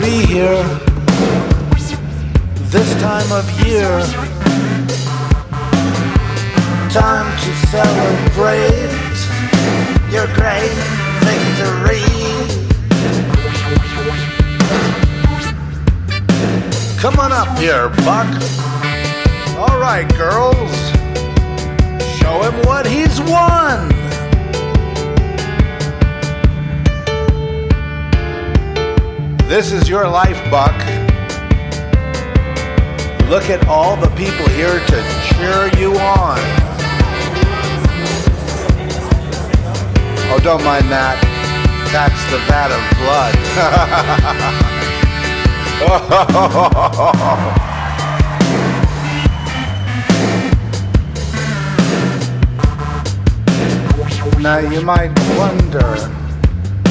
be here this time of year. Time to celebrate your great victory. Come on up here, Buck. All right, girls. Show him what he's won. This is your life, Buck. Look at all the people here to cheer you on. Oh, don't mind that. That's the vat of blood. Now you might wonder,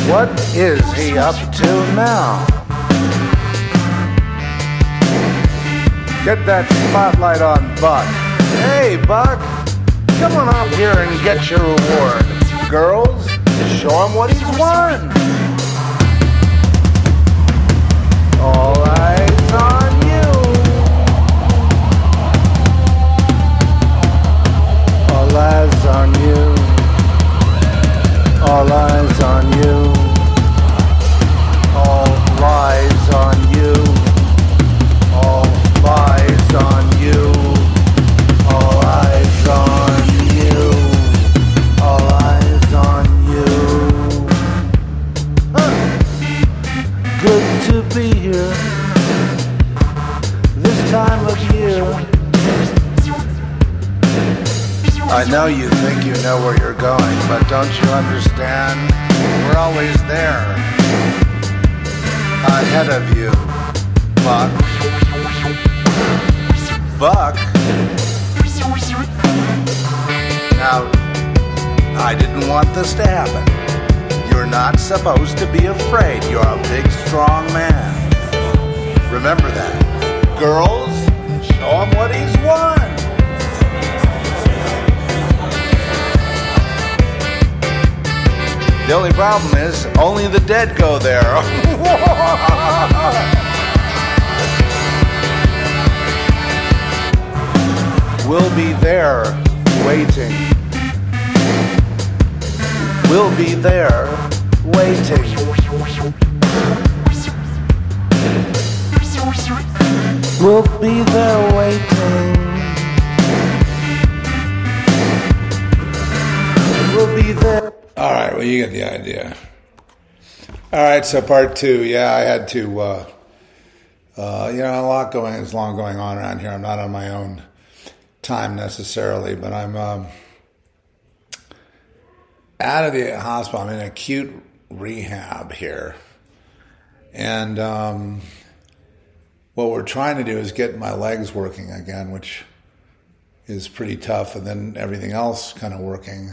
what is he up to now? Get that spotlight on Buck. Hey, Buck, come on up here and get your reward. Girls, show him what he's won. All eyes on you. All eyes on you. All eyes on you. To be here. This time of year. I know you think you know where you're going, but don't you understand? We're always there. Ahead of you, Buck. Buck? Now, I didn't want this to happen. You're not supposed to be afraid. You're a big, strong man. Remember that. Girls, show him what he's won. The only problem is only the dead go there. we'll be there waiting. We'll be there waiting. We'll be there waiting. We'll be there. All right, well, you get the idea. All right, so part two. Yeah, I had to, uh, uh, you know, a lot going, is long going on around here. I'm not on my own time necessarily, but I'm um, out of the hospital. I'm in acute rehab here. And um, what we're trying to do is get my legs working again, which is pretty tough, and then everything else kind of working.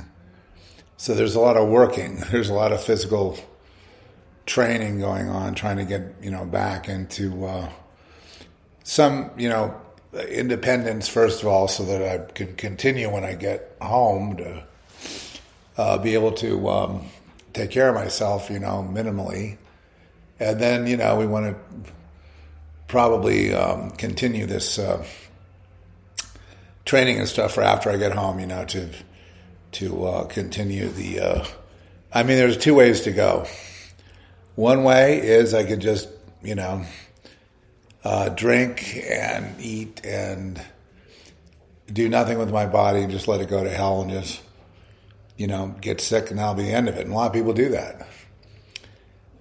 So there's a lot of working. There's a lot of physical training going on, trying to get you know back into uh, some you know independence first of all, so that I can continue when I get home to uh, be able to um, take care of myself, you know, minimally, and then you know we want to probably um, continue this uh, training and stuff for after I get home, you know, to to uh, continue the. Uh, I mean, there's two ways to go. One way is I could just, you know, uh, drink and eat and do nothing with my body and just let it go to hell and just, you know, get sick and that'll be the end of it. And a lot of people do that.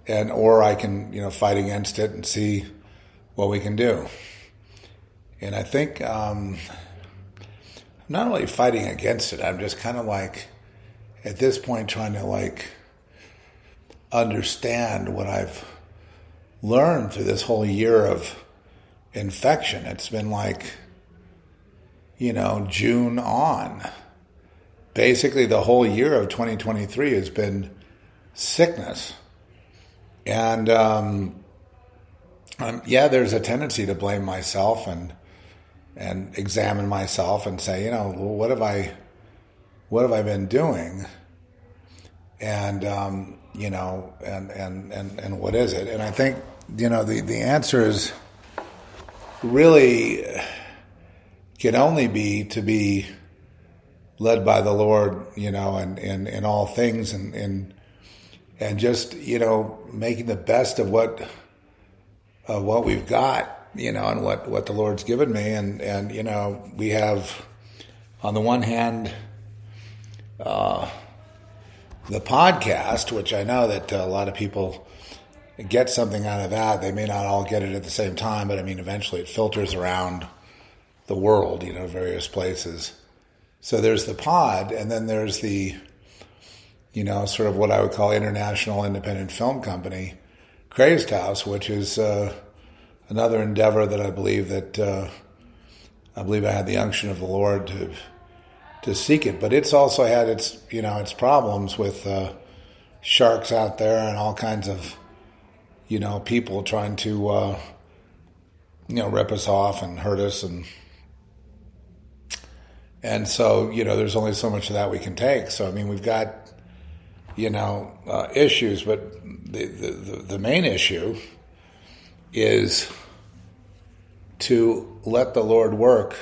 And or I can, you know, fight against it and see what we can do. And I think um, I'm not really fighting against it. I'm just kind of like, at this point, trying to like understand what I've learned through this whole year of infection. It's been like, you know, June on. Basically, the whole year of 2023 has been sickness. And um, um, yeah, there's a tendency to blame myself and and examine myself and say, you know, well, what have I, what have I been doing? And um, you know, and and and and what is it? And I think you know, the, the answer is really can only be to be led by the Lord, you know, and in, in, all things and, and and just, you know, making the best of what of what we've got, you know, and what, what the Lord's given me. And, and, you know, we have on the one hand uh, the podcast, which I know that a lot of people get something out of that. They may not all get it at the same time, but I mean, eventually it filters around the world, you know, various places. So there's the pod, and then there's the, you know, sort of what I would call international independent film company, Crazed House, which is uh, another endeavor that I believe that uh, I believe I had the unction of the Lord to to seek it. But it's also had its you know its problems with uh, sharks out there and all kinds of you know people trying to uh, you know rip us off and hurt us and and so you know there's only so much of that we can take. So I mean we've got you know uh, issues, but the, the the main issue is to let the Lord work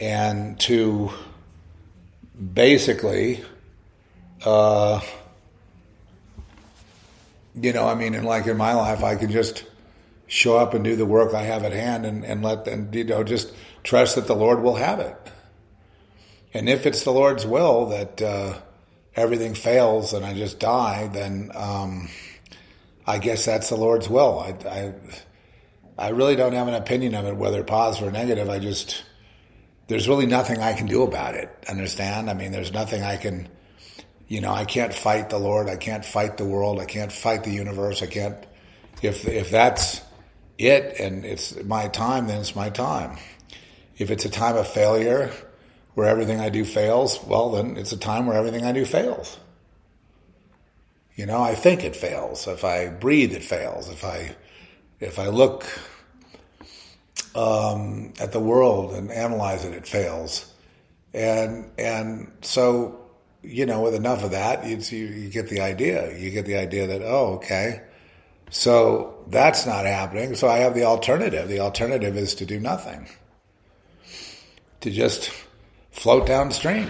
and to basically, uh, you know, I mean, and like in my life, I can just show up and do the work I have at hand and, and let them, you know, just trust that the Lord will have it. And if it's the Lord's will that uh, everything fails and I just die, then um, I guess that's the Lord's will. I, I, I really don't have an opinion of it, whether positive or negative. I just there's really nothing I can do about it. Understand? I mean, there's nothing I can, you know, I can't fight the Lord. I can't fight the world. I can't fight the universe. I can't, if, if that's it and it's my time, then it's my time. If it's a time of failure where everything I do fails, well, then it's a time where everything I do fails. You know, I think it fails. If I breathe, it fails. If I, if I look um, at the world and analyze it, it fails. And and so you know, with enough of that, you, you get the idea. You get the idea that oh, okay, so that's not happening. So I have the alternative. The alternative is to do nothing, to just float downstream.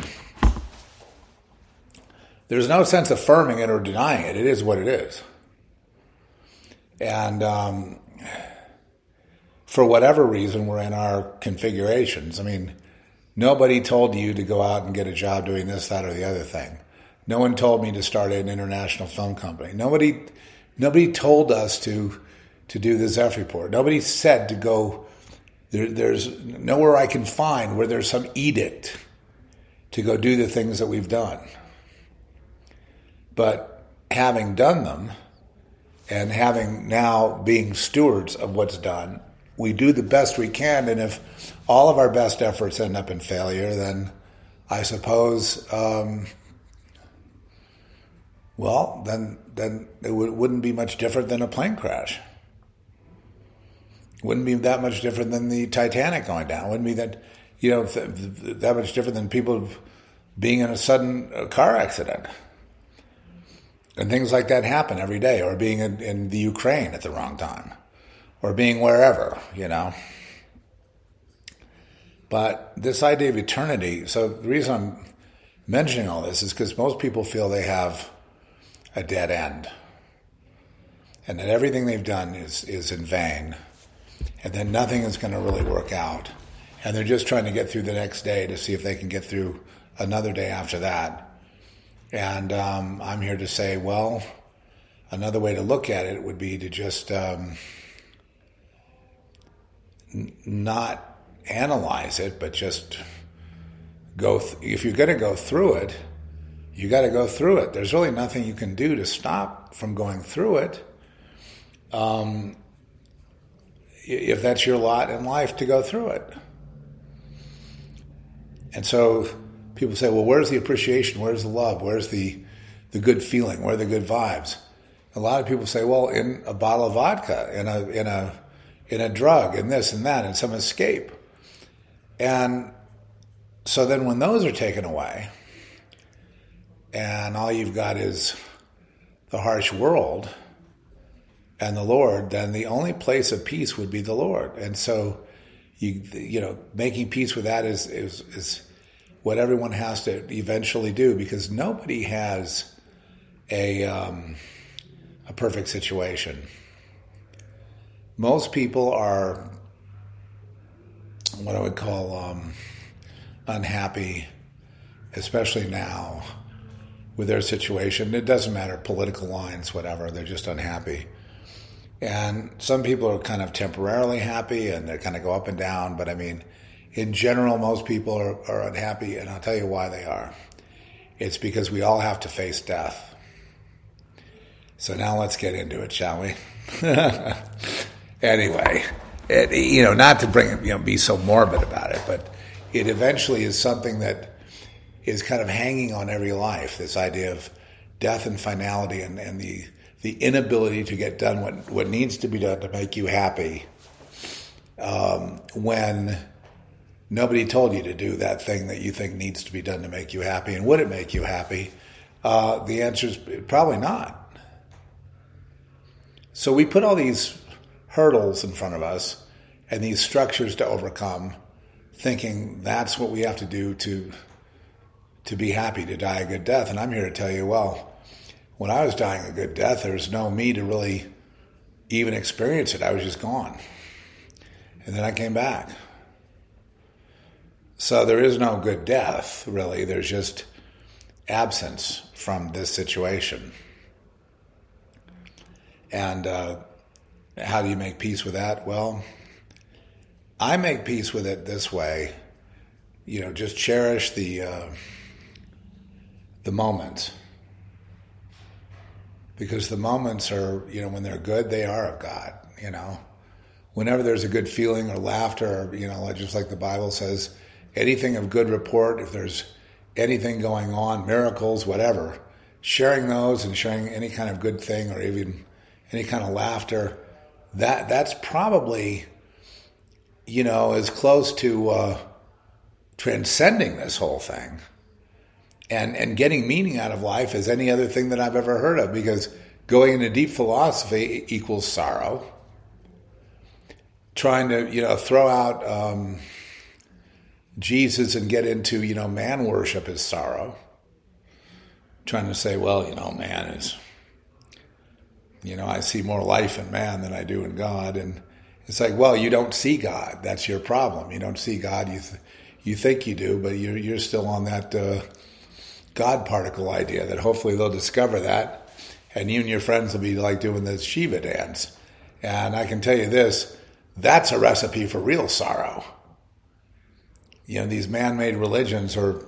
There's no sense affirming it or denying it. It is what it is. And um, for whatever reason, we're in our configurations. I mean, nobody told you to go out and get a job doing this, that, or the other thing. No one told me to start an international film company. Nobody, nobody told us to to do the Zeph report. Nobody said to go. There, there's nowhere I can find where there's some edict to go do the things that we've done. But having done them, and having now being stewards of what's done, we do the best we can, and if all of our best efforts end up in failure, then I suppose, um, well, then then it w- wouldn't be much different than a plane crash. Wouldn't be that much different than the Titanic going down. Wouldn't be that you know th- th- that much different than people being in a sudden uh, car accident. And things like that happen every day, or being in, in the Ukraine at the wrong time or being wherever, you know. But this idea of eternity, so the reason I'm mentioning all this is because most people feel they have a dead end and that everything they've done is, is in vain and then nothing is going to really work out. And they're just trying to get through the next day to see if they can get through another day after that. And um, I'm here to say, well, another way to look at it would be to just. Um, not analyze it, but just go. Th- if you're going to go through it, you got to go through it. There's really nothing you can do to stop from going through it. Um, if that's your lot in life to go through it. And so people say, well, where's the appreciation? Where's the love? Where's the, the good feeling? Where are the good vibes? A lot of people say, well, in a bottle of vodka, in a, in a in a drug in this and that in some escape. And so then when those are taken away and all you've got is the harsh world, and the Lord, then the only place of peace would be the Lord. And so, you you know, making peace with that is is is what everyone has to eventually do because nobody has a um, a perfect situation. Most people are what I would call um, unhappy, especially now with their situation. It doesn't matter political lines, whatever. They're just unhappy. And some people are kind of temporarily happy and they kind of go up and down. But I mean, in general, most people are, are unhappy. And I'll tell you why they are. It's because we all have to face death. So now let's get into it, shall we? anyway, it, you know, not to bring it, you know, be so morbid about it, but it eventually is something that is kind of hanging on every life. This idea of death and finality and, and the the inability to get done what, what needs to be done to make you happy um, when nobody told you to do that thing that you think needs to be done to make you happy. And would it make you happy? Uh, the answer is probably not. So we put all these hurdles in front of us and these structures to overcome, thinking that's what we have to do to to be happy to die a good death. And I'm here to tell you, well, when I was dying a good death, there was no me to really even experience it. I was just gone. And then I came back. So there is no good death, really. There's just absence from this situation. And uh, how do you make peace with that? Well, I make peace with it this way. You know, just cherish the uh, the moments because the moments are, you know, when they're good, they are of God, you know. Whenever there's a good feeling or laughter, or, you know, just like the Bible says, anything of good report, if there's anything going on, miracles, whatever, sharing those and sharing any kind of good thing or even any kind of laughter, that that's probably, you know, as close to uh, transcending this whole thing and and getting meaning out of life as any other thing that I've ever heard of because going into deep philosophy equals sorrow. Trying to you know throw out um, Jesus and get into you know man worship is sorrow. Trying to say, well, you know, man is, you know, I see more life in man than I do in God, and it's like, well, you don't see God. That's your problem. You don't see God. You th- you think you do, but you're you're still on that. Uh, God particle idea that hopefully they'll discover that and you and your friends will be like doing the Shiva dance. And I can tell you this that's a recipe for real sorrow. You know, these man made religions are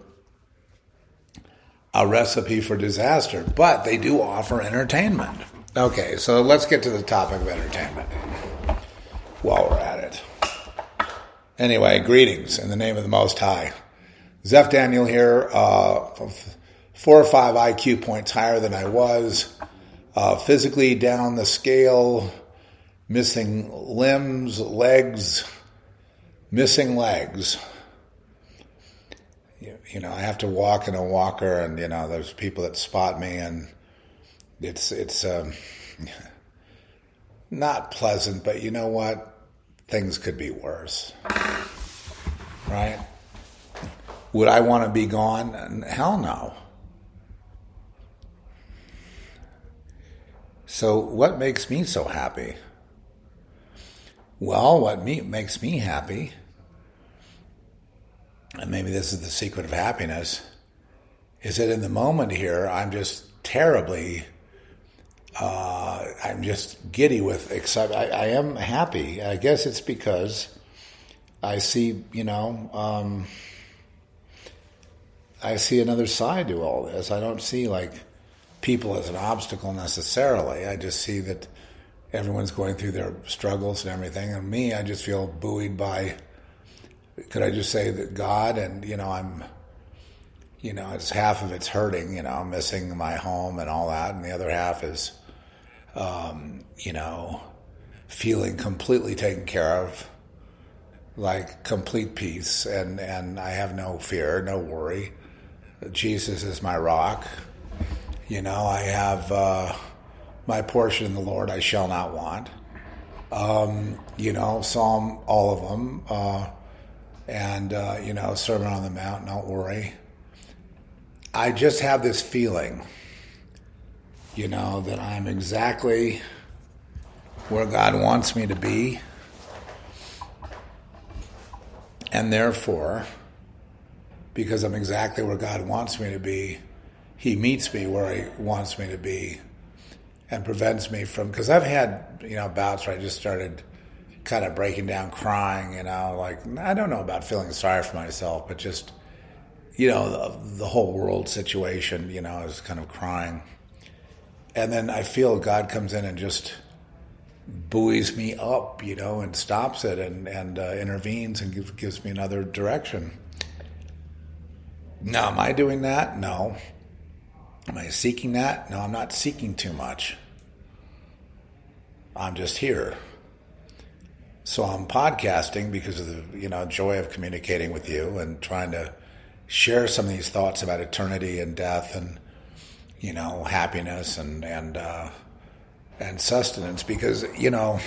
a recipe for disaster, but they do offer entertainment. Okay, so let's get to the topic of entertainment while we're at it. Anyway, greetings in the name of the Most High. Zeph Daniel here. Uh, four or five IQ points higher than I was, uh, physically down the scale, missing limbs, legs, missing legs. You, you, know, I have to walk in a walker, and you know, there's people that spot me, and it's it's um, not pleasant. But you know what? Things could be worse, right? Would I want to be gone? Hell no. So, what makes me so happy? Well, what me, makes me happy, and maybe this is the secret of happiness, is that in the moment here, I'm just terribly, uh, I'm just giddy with excitement. I, I, am happy. I guess it's because I see, you know, um, I see another side to all this. I don't see like people as an obstacle necessarily. I just see that everyone's going through their struggles and everything. And me, I just feel buoyed by, could I just say that God and, you know, I'm, you know, it's half of it's hurting, you know, I'm missing my home and all that. And the other half is, um, you know, feeling completely taken care of, like complete peace. And, and I have no fear, no worry. Jesus is my rock. You know, I have uh, my portion in the Lord I shall not want. Um, you know, Psalm, all of them. Uh, and, uh, you know, Sermon on the Mount, don't worry. I just have this feeling, you know, that I'm exactly where God wants me to be. And therefore, because I'm exactly where God wants me to be, He meets me where He wants me to be and prevents me from because I've had you know bouts where I just started kind of breaking down, crying. You know, like I don't know about feeling sorry for myself, but just you know the, the whole world situation. You know, I was kind of crying, and then I feel God comes in and just buoys me up, you know, and stops it and and uh, intervenes and gives, gives me another direction. Now, am I doing that? No. Am I seeking that? No, I'm not seeking too much. I'm just here. So I'm podcasting because of the you know joy of communicating with you and trying to share some of these thoughts about eternity and death and you know happiness and and uh, and sustenance because you know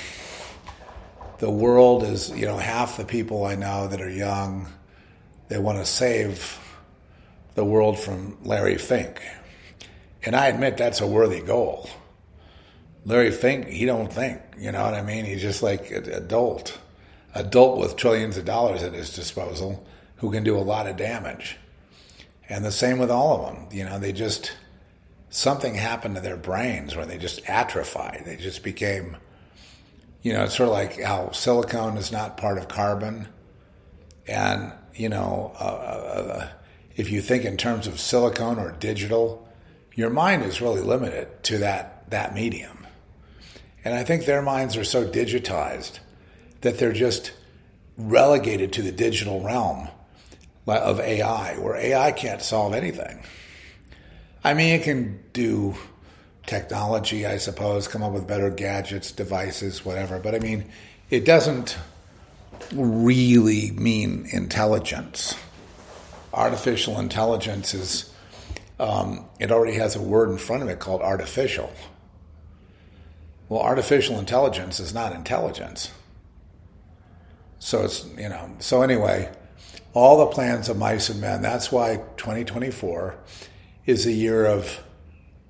the world is you know half the people I know that are young they want to save the world from Larry Fink and I admit that's a worthy goal. Larry Fink, he don't think, you know what I mean? He's just like an adult, adult with trillions of dollars at his disposal who can do a lot of damage. And the same with all of them. You know, they just, something happened to their brains where they just atrophied. They just became, you know, it's sort of like how silicone is not part of carbon. And, you know, uh, uh, uh if you think in terms of silicone or digital, your mind is really limited to that, that medium. And I think their minds are so digitized that they're just relegated to the digital realm of AI, where AI can't solve anything. I mean, it can do technology, I suppose, come up with better gadgets, devices, whatever, but I mean, it doesn't really mean intelligence. Artificial intelligence is um, it already has a word in front of it called artificial. Well, artificial intelligence is not intelligence. So it's, you know, so anyway, all the plans of mice and men, that's why 2024 is a year of,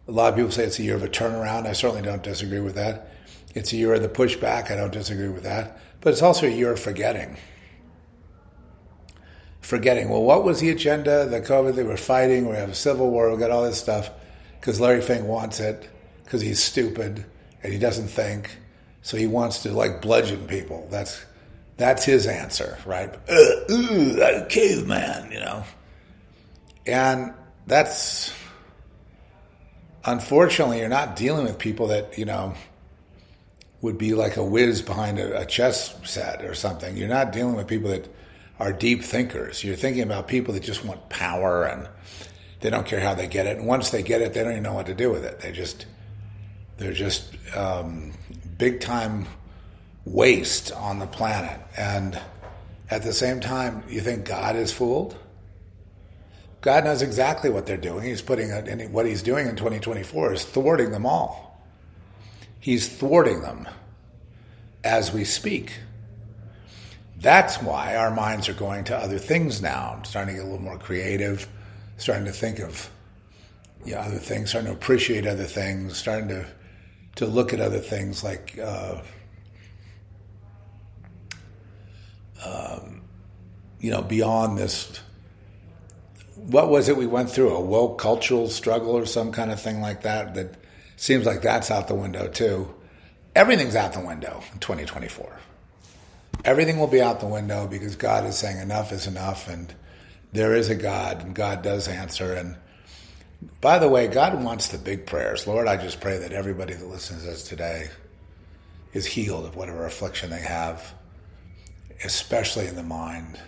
a lot of people say it's a year of a turnaround. I certainly don't disagree with that. It's a year of the pushback. I don't disagree with that. But it's also a year of forgetting forgetting, well, what was the agenda? The COVID, they were fighting, we have a civil war, we got all this stuff because Larry Fink wants it because he's stupid and he doesn't think. So he wants to like bludgeon people. That's that's his answer, right? Uh, uh, caveman, you know. And that's unfortunately you're not dealing with people that you know would be like a whiz behind a, a chess set or something. You're not dealing with people that are deep thinkers. You're thinking about people that just want power and they don't care how they get it. And once they get it, they don't even know what to do with it. They just they're just um, big time waste on the planet. And at the same time, you think God is fooled. God knows exactly what they're doing. He's putting it, what he's doing in 2024 is thwarting them all. He's thwarting them as we speak. That's why our minds are going to other things now, starting to get a little more creative, starting to think of you know, other things, starting to appreciate other things, starting to to look at other things like uh, um, you know beyond this. What was it we went through? A woke cultural struggle or some kind of thing like that? That seems like that's out the window too. Everything's out the window in 2024 everything will be out the window because God is saying enough is enough and there is a God and God does answer. And by the way, God wants the big prayers. Lord, I just pray that everybody that listens to us today is healed of whatever affliction they have, especially in the mind.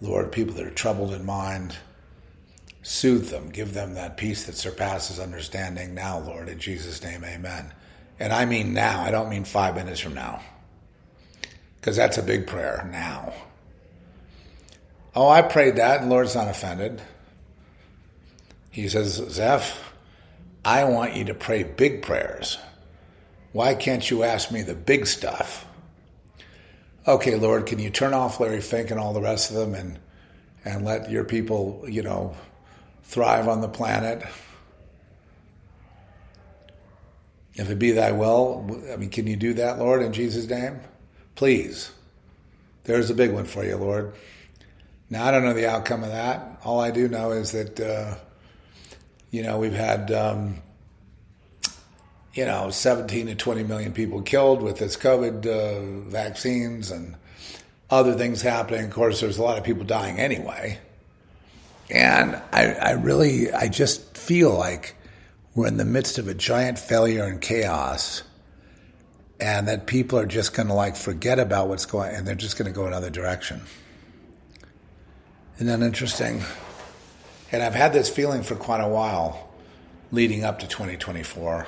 Lord, people that are troubled in mind, soothe them, give them that peace that surpasses understanding now, Lord, in Jesus' name, amen. And I mean now, I don't mean five minutes from now because that's a big prayer now. Oh, I prayed that, and Lord's not offended. He says, Zeph, I want you to pray big prayers. Why can't you ask me the big stuff? Okay, Lord, can you turn off Larry Fink and all the rest of them and and let your people, you know, thrive on the planet? If it be thy will, I mean, can you do that, Lord, in Jesus' name? Please. There's a big one for you, Lord. Now, I don't know the outcome of that. All I do know is that, uh, you know, we've had, um, you know, 17 to 20 million people killed with this COVID uh, vaccines and other things happening. Of course, there's a lot of people dying anyway. And I, I really, I just feel like we're in the midst of a giant failure and chaos and that people are just going to like forget about what's going and they're just going to go another direction. Isn't that interesting? And I've had this feeling for quite a while leading up to 2024.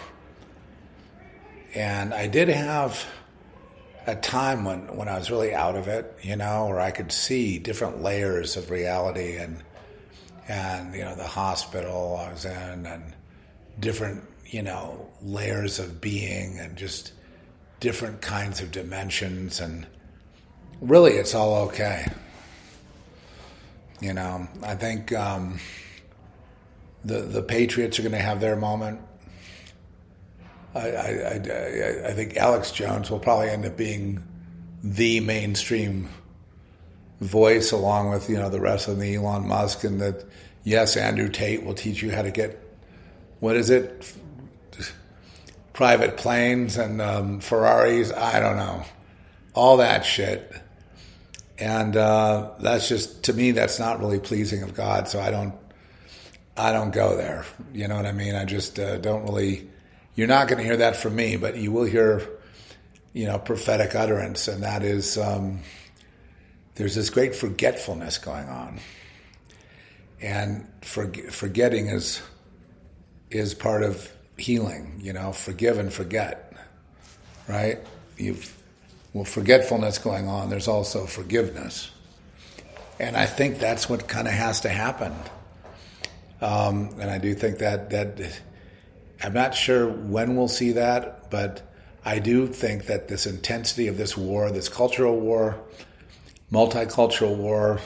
And I did have a time when, when I was really out of it, you know, where I could see different layers of reality and and you know the hospital I was in and different you know layers of being and just different kinds of dimensions and really it's all okay you know, I think um, the the Patriots are going to have their moment. I, I, I, I, think Alex Jones will probably end up being the mainstream voice, along with you know the rest of the Elon Musk, and that yes, Andrew Tate will teach you how to get what is it, private planes and um, Ferraris. I don't know, all that shit and uh, that's just to me that's not really pleasing of God. So I don't I don't go there. You know what I mean? I just uh, don't really. You're not going to hear that from me, but you will hear, you know, prophetic utterance, and that is um, there's this great forgetfulness going on, and for, forgetting is is part of healing. You know, forgive and forget, right? You've well, forgetfulness going on, there's also forgiveness. And I think that's what kind of has to happen. Um, and I do think that that I'm not sure when we'll see that, but I do think that this intensity of this war, this cultural war, multicultural war,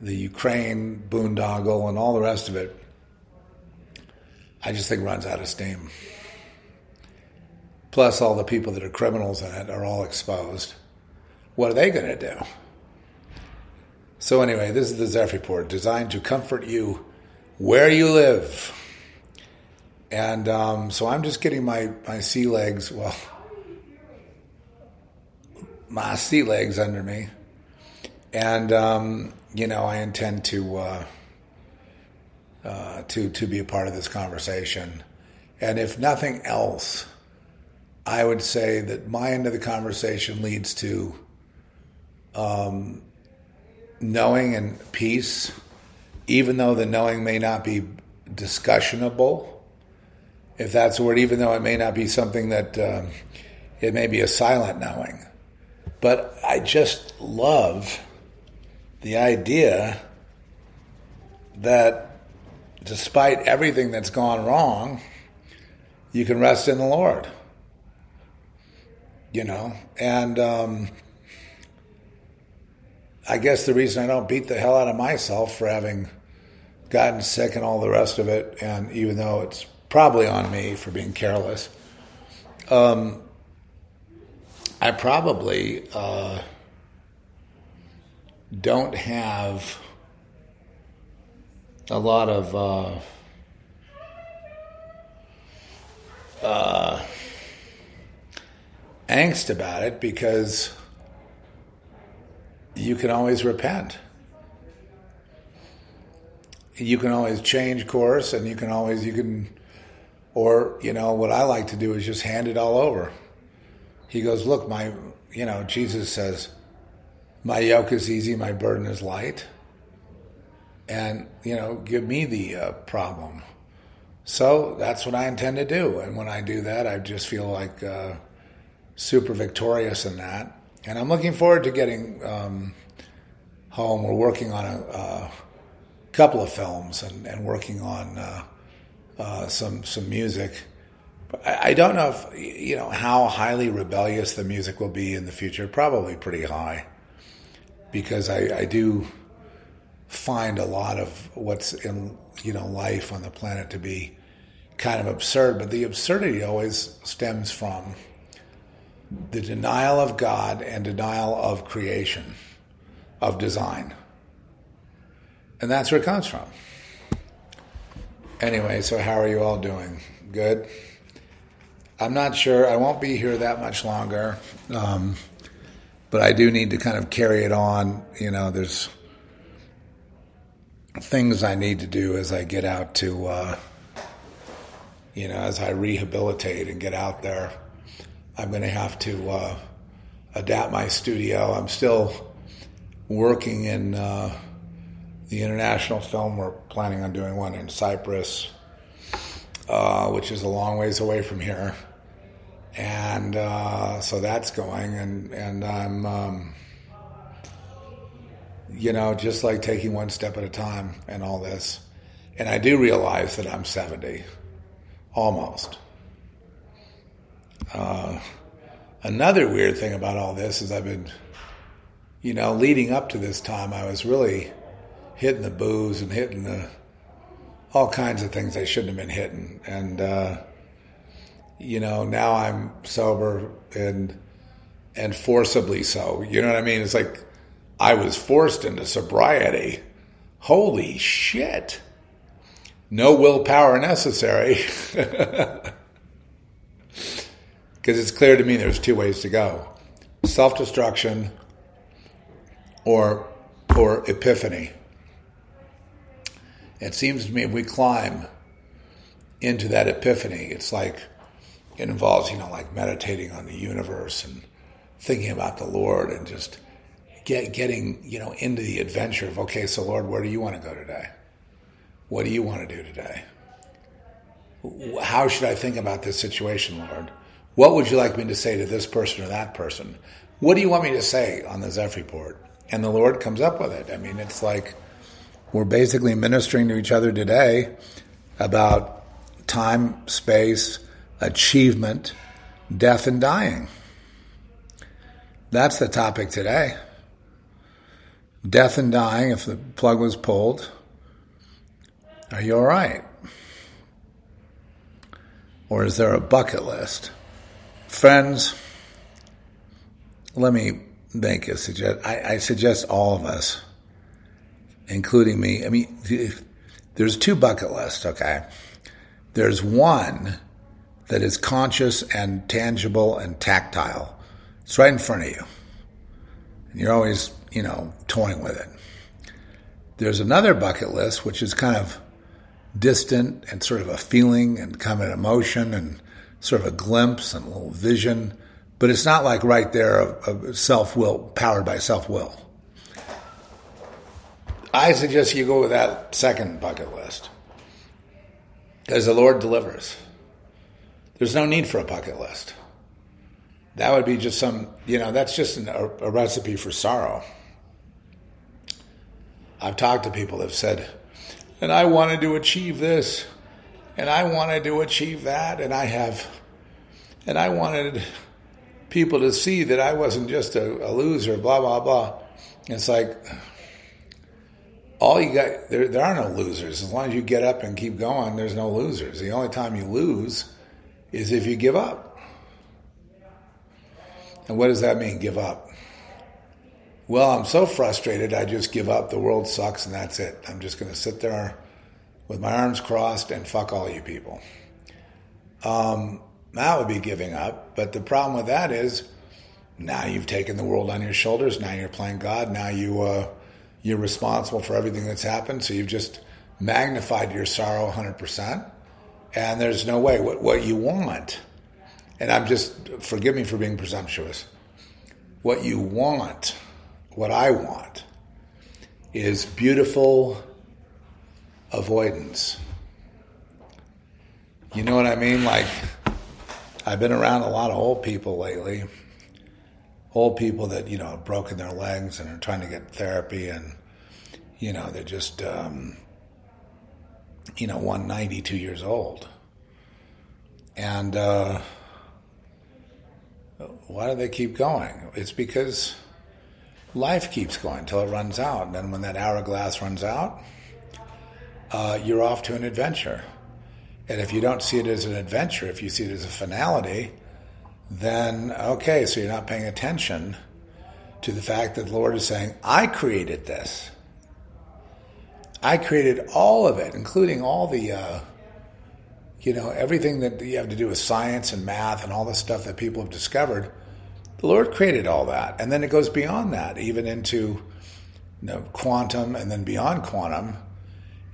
the Ukraine boondoggle, and all the rest of it, I just think runs out of steam plus all the people that are criminals in it are all exposed. What are they going to do? So, anyway, this is the Zeph Report designed to comfort you where you live. And um, so I'm just getting my, my sea legs, well, my sea legs under me. And, um, you know, I intend to, uh, uh, to, to be a part of this conversation. And if nothing else, I would say that my end of the conversation leads to um, knowing and peace, even though the knowing may not be discussionable, if that's word, even though it may not be something that um, it may be a silent knowing. But I just love the idea that despite everything that's gone wrong, you can rest in the Lord you know, and um, I guess the reason I don't beat the hell out of myself for having gotten sick and all the rest of it, and even though it's probably on me for being careless, um, I probably uh, don't have a lot of. Uh, uh, angst about it because you can always repent. You can always change course and you can always, you can, or, you know, what I like to do is just hand it all over. He goes, Look, my, you know, Jesus says, My yoke is easy, my burden is light. And, you know, give me the uh, problem. So that's what I intend to do. And when I do that, I just feel like, uh, super victorious in that. And I'm looking forward to getting um, home. We're working on a, a, couple of films and, and working on uh, uh, some some music. I don't know if you know how highly rebellious the music will be in the future. Probably pretty high, because I, I do find a lot of what's in you know life on the planet to be kind of absurd. But the absurdity always stems from the denial of God and denial of creation, of design. And that's where it comes from. Anyway, so how are you all doing? Good? I'm not sure. I won't be here that much longer. Um, but I do need to kind of carry it on. You know, there's things I need to do as I get out to, uh, you know, as I rehabilitate and get out there. I'm going to have to uh, adapt my studio. I'm still working in uh, the international film. We're planning on doing one in Cyprus, uh, which is a long ways away from here, and uh, so that's going. And and I'm, um, you know, just like taking one step at a time and all this. And I do realize that I'm 70, almost. Uh, another weird thing about all this is I've been, you know, leading up to this time, I was really hitting the booze and hitting the all kinds of things I shouldn't have been hitting, and uh, you know, now I'm sober and and forcibly so. You know what I mean? It's like I was forced into sobriety. Holy shit! No willpower necessary. because it's clear to me there's two ways to go self destruction or, or epiphany. It seems to me if we climb into that epiphany, it's like it involves, you know, like meditating on the universe and thinking about the Lord and just get, getting, you know, into the adventure of, okay, so Lord, where do you want to go today? What do you want to do today? How should I think about this situation, Lord? What would you like me to say to this person or that person? What do you want me to say on the Zeph report? And the Lord comes up with it. I mean, it's like we're basically ministering to each other today about time, space, achievement, death, and dying. That's the topic today. Death and dying, if the plug was pulled, are you all right? Or is there a bucket list? Friends, let me make a suggest. I, I, suggest all of us, including me. I mean, there's two bucket lists. Okay, there's one that is conscious and tangible and tactile. It's right in front of you, you're always, you know, toying with it. There's another bucket list which is kind of distant and sort of a feeling and kind of an emotion and sort of a glimpse and a little vision, but it's not like right there of, of self will, powered by self will. I suggest you go with that second bucket list because the Lord delivers. There's no need for a bucket list. That would be just some, you know, that's just an, a, a recipe for sorrow. I've talked to people that have said, and I wanted to achieve this and I wanted to achieve that, and I have, and I wanted people to see that I wasn't just a, a loser, blah blah blah. It's like all you got there. There are no losers as long as you get up and keep going. There's no losers. The only time you lose is if you give up. And what does that mean? Give up. Well, I'm so frustrated. I just give up. The world sucks, and that's it. I'm just going to sit there with my arms crossed and fuck all you people. Um, that would be giving up. But the problem with that is now you've taken the world on your shoulders. Now you're playing God. Now you uh, you're responsible for everything that's happened. So you've just magnified your sorrow 100%. And there's no way. What, what you want, and I'm just, forgive me for being presumptuous, what you want, what I want, is beautiful avoidance. You know what I mean? Like, I've been around a lot of old people lately. Old people that, you know, have broken their legs and are trying to get therapy and, you know, they're just, um, you know, 192 years old. And uh, why do they keep going? It's because life keeps going until it runs out. And then when that hourglass runs out, uh, you're off to an adventure. And if you don't see it as an adventure, if you see it as a finality, then okay, so you're not paying attention to the fact that the Lord is saying, I created this. I created all of it, including all the, uh, you know, everything that you have to do with science and math and all the stuff that people have discovered. The Lord created all that. And then it goes beyond that, even into you know, quantum and then beyond quantum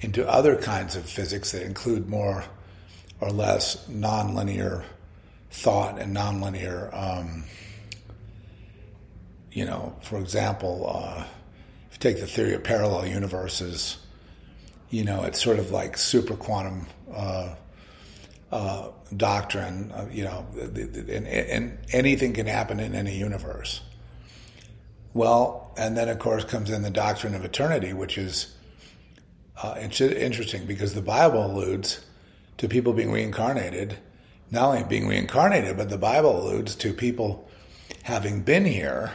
into other kinds of physics that include more or less nonlinear thought and nonlinear, um, you know, for example, uh, if you take the theory of parallel universes, you know, it's sort of like super quantum uh, uh, doctrine, uh, you know, and, and anything can happen in any universe. Well, and then of course comes in the doctrine of eternity, which is uh, interesting because the Bible alludes to people being reincarnated, not only being reincarnated, but the Bible alludes to people having been here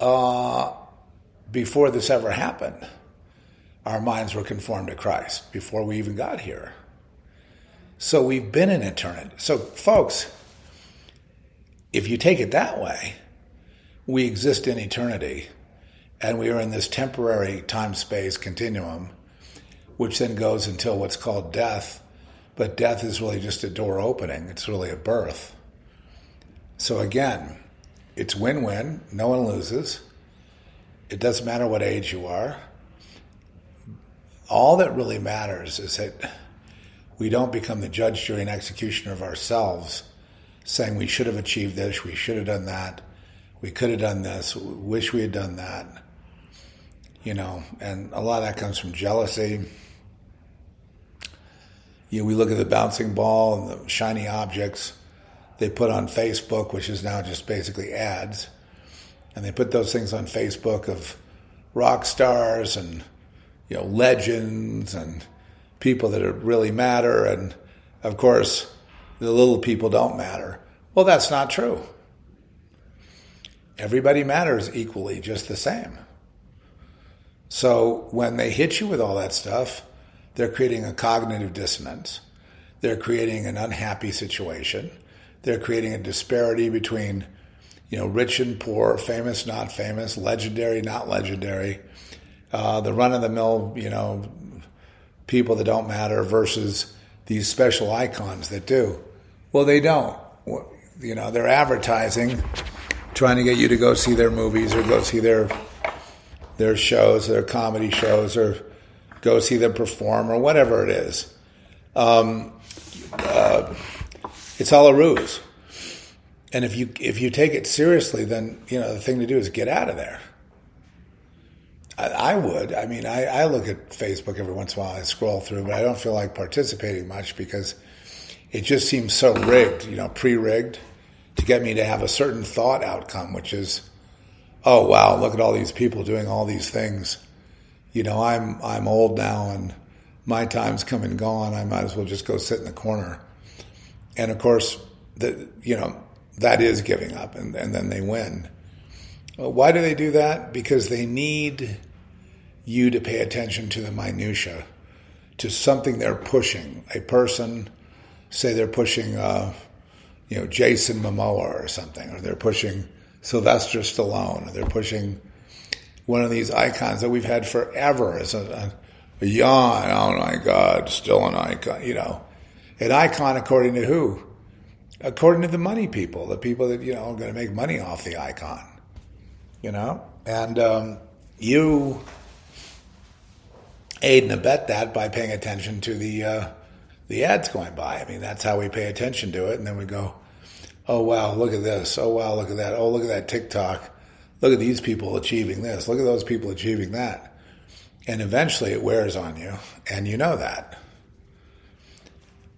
uh, before this ever happened. Our minds were conformed to Christ before we even got here. So we've been in eternity. So, folks, if you take it that way, we exist in eternity and we are in this temporary time space continuum, which then goes until what's called death. But death is really just a door opening, it's really a birth. So again, it's win win, no one loses. It doesn't matter what age you are. All that really matters is that we don't become the judge, jury, and executioner of ourselves, saying we should have achieved this, we should have done that, we could have done this, wish we had done that you know, and a lot of that comes from jealousy. You know, we look at the bouncing ball and the shiny objects they put on Facebook, which is now just basically ads, and they put those things on Facebook of rock stars and you know legends and people that really matter, and of course the little people don't matter. Well, that's not true. Everybody matters equally, just the same. So when they hit you with all that stuff, they're creating a cognitive dissonance. They're creating an unhappy situation. They're creating a disparity between, you know, rich and poor, famous, not famous, legendary, not legendary, uh, the run of the mill, you know, people that don't matter versus these special icons that do. Well, they don't. You know, they're advertising, trying to get you to go see their movies or go see their their shows, their comedy shows, or go see them perform, or whatever it is. Um, uh, it's all a ruse. And if you if you take it seriously, then you know the thing to do is get out of there. I, would. I mean, I, I look at Facebook every once in a while. I scroll through, but I don't feel like participating much because it just seems so rigged. You know, pre-rigged to get me to have a certain thought outcome, which is oh wow, look at all these people doing all these things. You know, I'm I'm old now and my time's come and gone. I might as well just go sit in the corner. And of course, the you know that is giving up, and, and then they win. Why do they do that? Because they need you to pay attention to the minutia, to something they're pushing. A person, say they're pushing, uh, you know, Jason Momoa or something, or they're pushing Sylvester Stallone. Or they're pushing one of these icons that we've had forever as a, a, a yawn. Oh my God, still an icon. You know, an icon according to who? According to the money people, the people that you know are going to make money off the icon. You know, and um, you aid and abet that by paying attention to the uh, the ads going by. I mean, that's how we pay attention to it, and then we go oh wow, look at this. Oh wow, look at that. Oh, look at that TikTok. Look at these people achieving this. Look at those people achieving that. And eventually it wears on you, and you know that.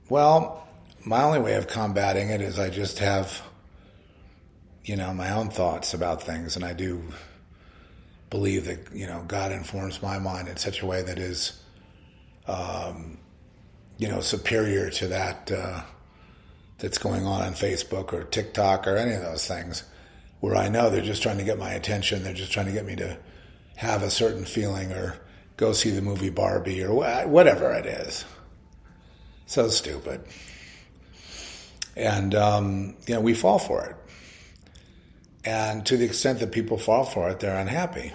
Well, my only way of combating it is I just have, you know, my own thoughts about things, and I do believe that, you know, God informs my mind in such a way that is um, you know, superior to that uh, that's going on on Facebook or TikTok or any of those things, where I know they're just trying to get my attention. They're just trying to get me to have a certain feeling or go see the movie Barbie or whatever it is. So stupid. And, um, you know, we fall for it. And to the extent that people fall for it, they're unhappy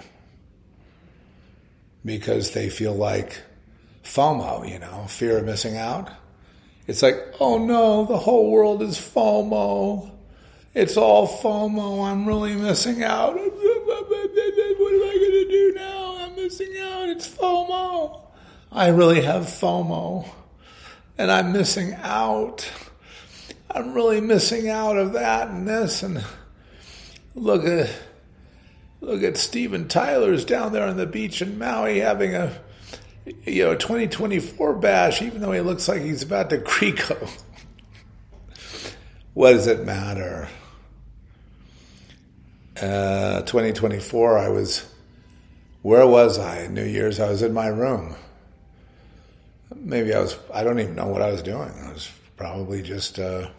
because they feel like FOMO, you know, fear of missing out. It's like, oh no, the whole world is FOMO. It's all FOMO. I'm really missing out. What am I going to do now? I'm missing out. It's FOMO. I really have FOMO. And I'm missing out. I'm really missing out of that and this and look at look at Steven Tyler's down there on the beach in Maui having a you know 2024 bash, even though he looks like he's about to Crico. what does it matter? Uh, 2024, I was where was I? New Year's, I was in my room. Maybe I was. I don't even know what I was doing. I was probably just uh,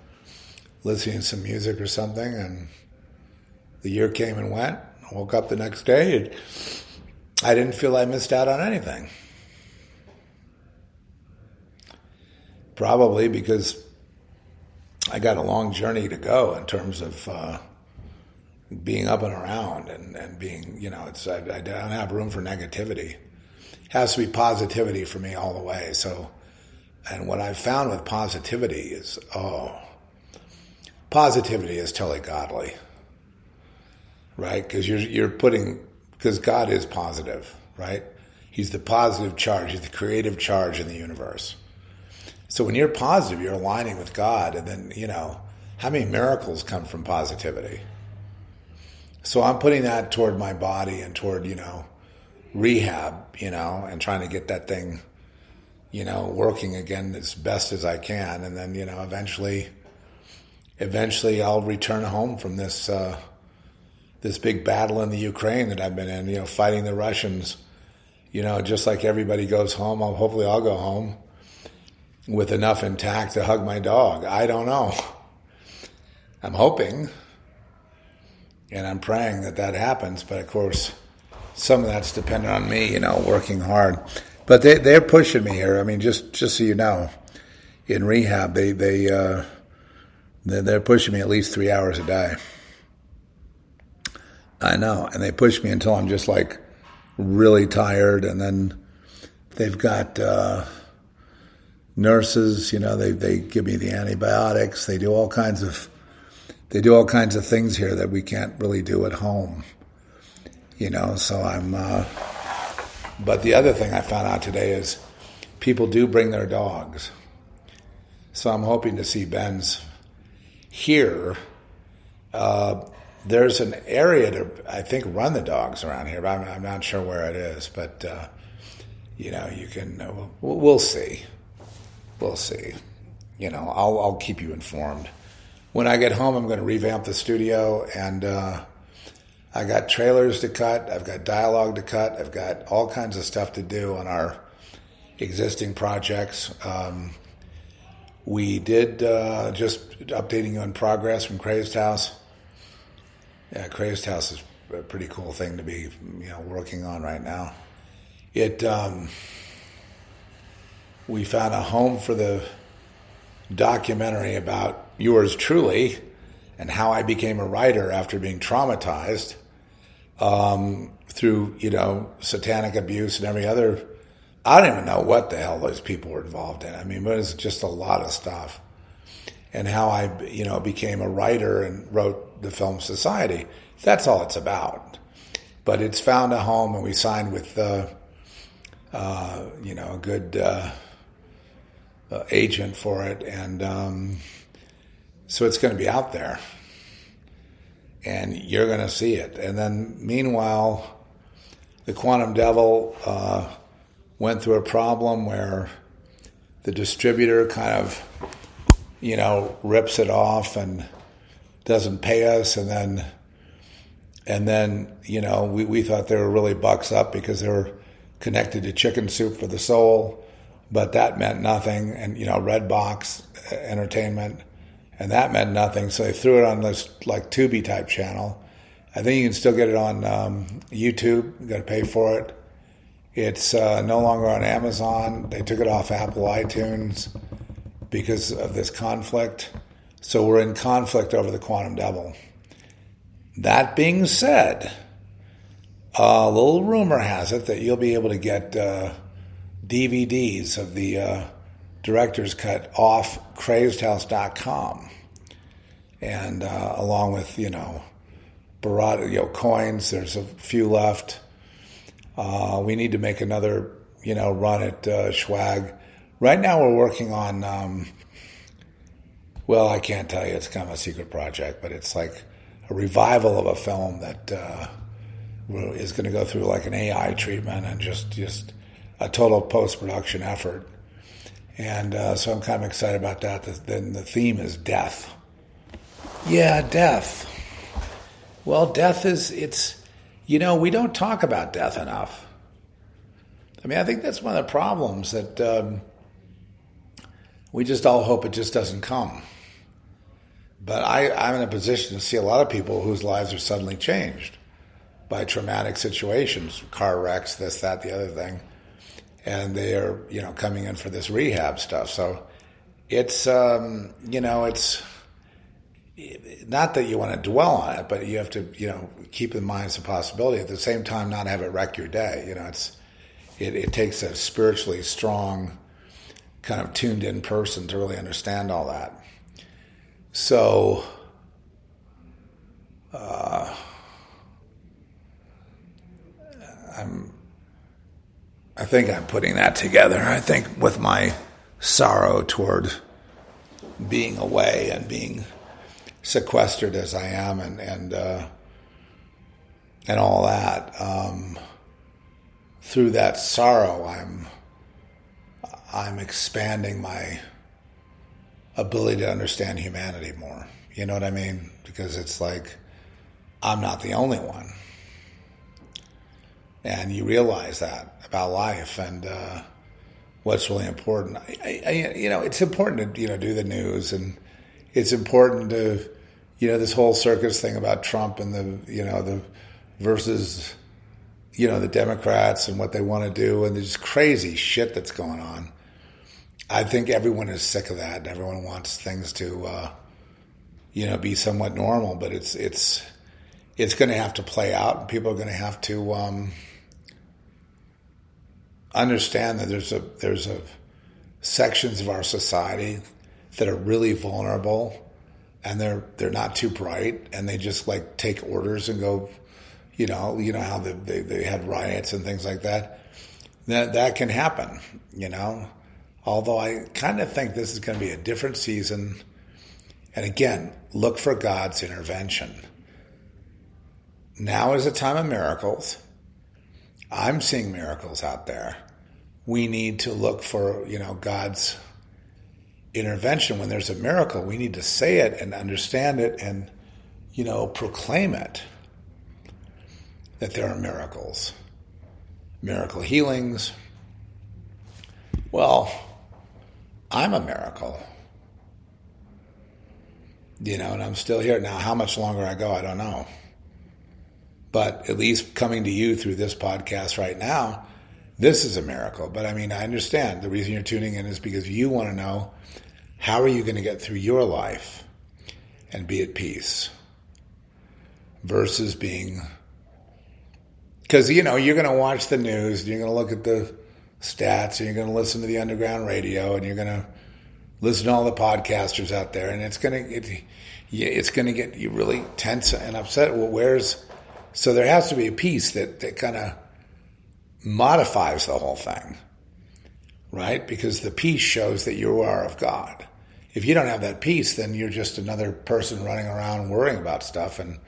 listening to some music or something, and the year came and went. I woke up the next day and I didn't feel I missed out on anything. Probably because I got a long journey to go in terms of uh, being up and around and, and being, you know, it's I, I don't have room for negativity. It has to be positivity for me all the way. So, and what I've found with positivity is, oh, positivity is totally godly right? Because you're you're putting because God is positive, right? He's the positive charge. He's the creative charge in the universe. So when you're positive, you're aligning with God, and then you know how many miracles come from positivity. So I'm putting that toward my body and toward you know rehab, you know, and trying to get that thing, you know, working again as best as I can, and then you know eventually, eventually I'll return home from this. Uh, this big battle in the Ukraine that I've been in, you know, fighting the Russians. You know, just like everybody goes home, I'll, hopefully I'll go home with enough intact to hug my dog. I don't know. I'm hoping and I'm praying that that happens, but of course, some of that's dependent on me, you know, working hard. But they they're pushing me here. I mean, just just so you know, in rehab, they they uh, they're pushing me at least three hours a day. I know. And they push me until I'm just like really tired. And then they've got uh, nurses, you know, they, they give me the antibiotics. They do all kinds of, they do all kinds of things here that we can't really do at home, you know, so I'm, uh, but the other thing I found out today is people do bring their dogs. So I'm hoping to see Ben's here. Uh, there's an area to I think run the dogs around here, but I'm, I'm not sure where it is. But uh, you know, you can uh, we'll, we'll, see, we'll see. You know, I'll I'll keep you informed. When I get home, I'm going to revamp the studio, and uh, I got trailers to cut. I've got dialogue to cut. I've got all kinds of stuff to do on our existing projects. Um, we did uh, just updating you on progress from Crazed House yeah, Crazed House is a pretty cool thing to be, you know, working on right now. It, um, we found a home for the documentary about yours truly and how I became a writer after being traumatized um, through, you know, satanic abuse and every other. I don't even know what the hell those people were involved in. I mean, it was just a lot of stuff. And how I, you know, became a writer and wrote the Film Society. That's all it's about. But it's found a home, and we signed with, uh, uh, you know, a good uh, uh agent for it, and um, so it's going to be out there, and you're going to see it. And then, meanwhile, the Quantum Devil uh, went through a problem where the distributor kind of, you know, rips it off and doesn't pay us, and then and then you know we, we thought they were really bucks up because they were connected to Chicken Soup for the Soul, but that meant nothing. And you know, Redbox uh, Entertainment, and that meant nothing. So they threw it on this like Tubi type channel. I think you can still get it on um, YouTube. You got to pay for it. It's uh, no longer on Amazon. They took it off Apple iTunes because of this conflict. So we're in conflict over the quantum devil. That being said, a little rumor has it that you'll be able to get uh, DVDs of the uh, director's cut off crazedhouse.com. And uh, along with, you know, Barada, you know, coins, there's a few left. Uh, we need to make another, you know, run at uh, Schwag. Right now we're working on, um, well, I can't tell you, it's kind of a secret project, but it's like a revival of a film that uh, is going to go through like an AI treatment and just, just a total post production effort. And uh, so I'm kind of excited about that. Then the theme is death. Yeah, death. Well, death is, it's, you know, we don't talk about death enough. I mean, I think that's one of the problems that um, we just all hope it just doesn't come. But I, I'm in a position to see a lot of people whose lives are suddenly changed by traumatic situations, car wrecks, this, that, the other thing and they are you know coming in for this rehab stuff. So it's um, you know it's not that you want to dwell on it, but you have to you know keep in mind it's a possibility. At the same time, not have it wreck your day. You know, it's it, it takes a spiritually strong, kind of tuned in person to really understand all that. So. Uh, I'm I think I'm putting that together. I think with my sorrow toward being away and being sequestered as I am, and and uh, and all that, um, through that sorrow, I'm I'm expanding my ability to understand humanity more. You know what I mean? Because it's like I'm not the only one and you realize that about life and uh, what's really important. I, I, you know, it's important to you know do the news, and it's important to you know this whole circus thing about Trump and the you know the versus you know the Democrats and what they want to do, and there's crazy shit that's going on. I think everyone is sick of that, and everyone wants things to uh, you know be somewhat normal, but it's it's it's going to have to play out, and people are going to have to. Um, understand that there's a there's a sections of our society that are really vulnerable and they're they're not too bright and they just like take orders and go you know you know how the, they they had riots and things like that that that can happen you know although i kind of think this is going to be a different season. And again look for god's intervention. Now is a time of miracles. I'm seeing miracles out there. We need to look for, you know, God's intervention. When there's a miracle. We need to say it and understand it and, you know, proclaim it that there are miracles, miracle healings. Well, I'm a miracle. You know, and I'm still here. Now, how much longer I go, I don't know. But at least coming to you through this podcast right now, this is a miracle. But I mean, I understand the reason you're tuning in is because you want to know how are you going to get through your life and be at peace versus being because you know you're going to watch the news, you're going to look at the stats, and you're going to listen to the underground radio, and you're going to listen to all the podcasters out there, and it's going to it, it's going to get you really tense and upset. Well, where's so there has to be a piece that that kind of modifies the whole thing, right? Because the peace shows that you are of God. If you don't have that peace, then you're just another person running around worrying about stuff and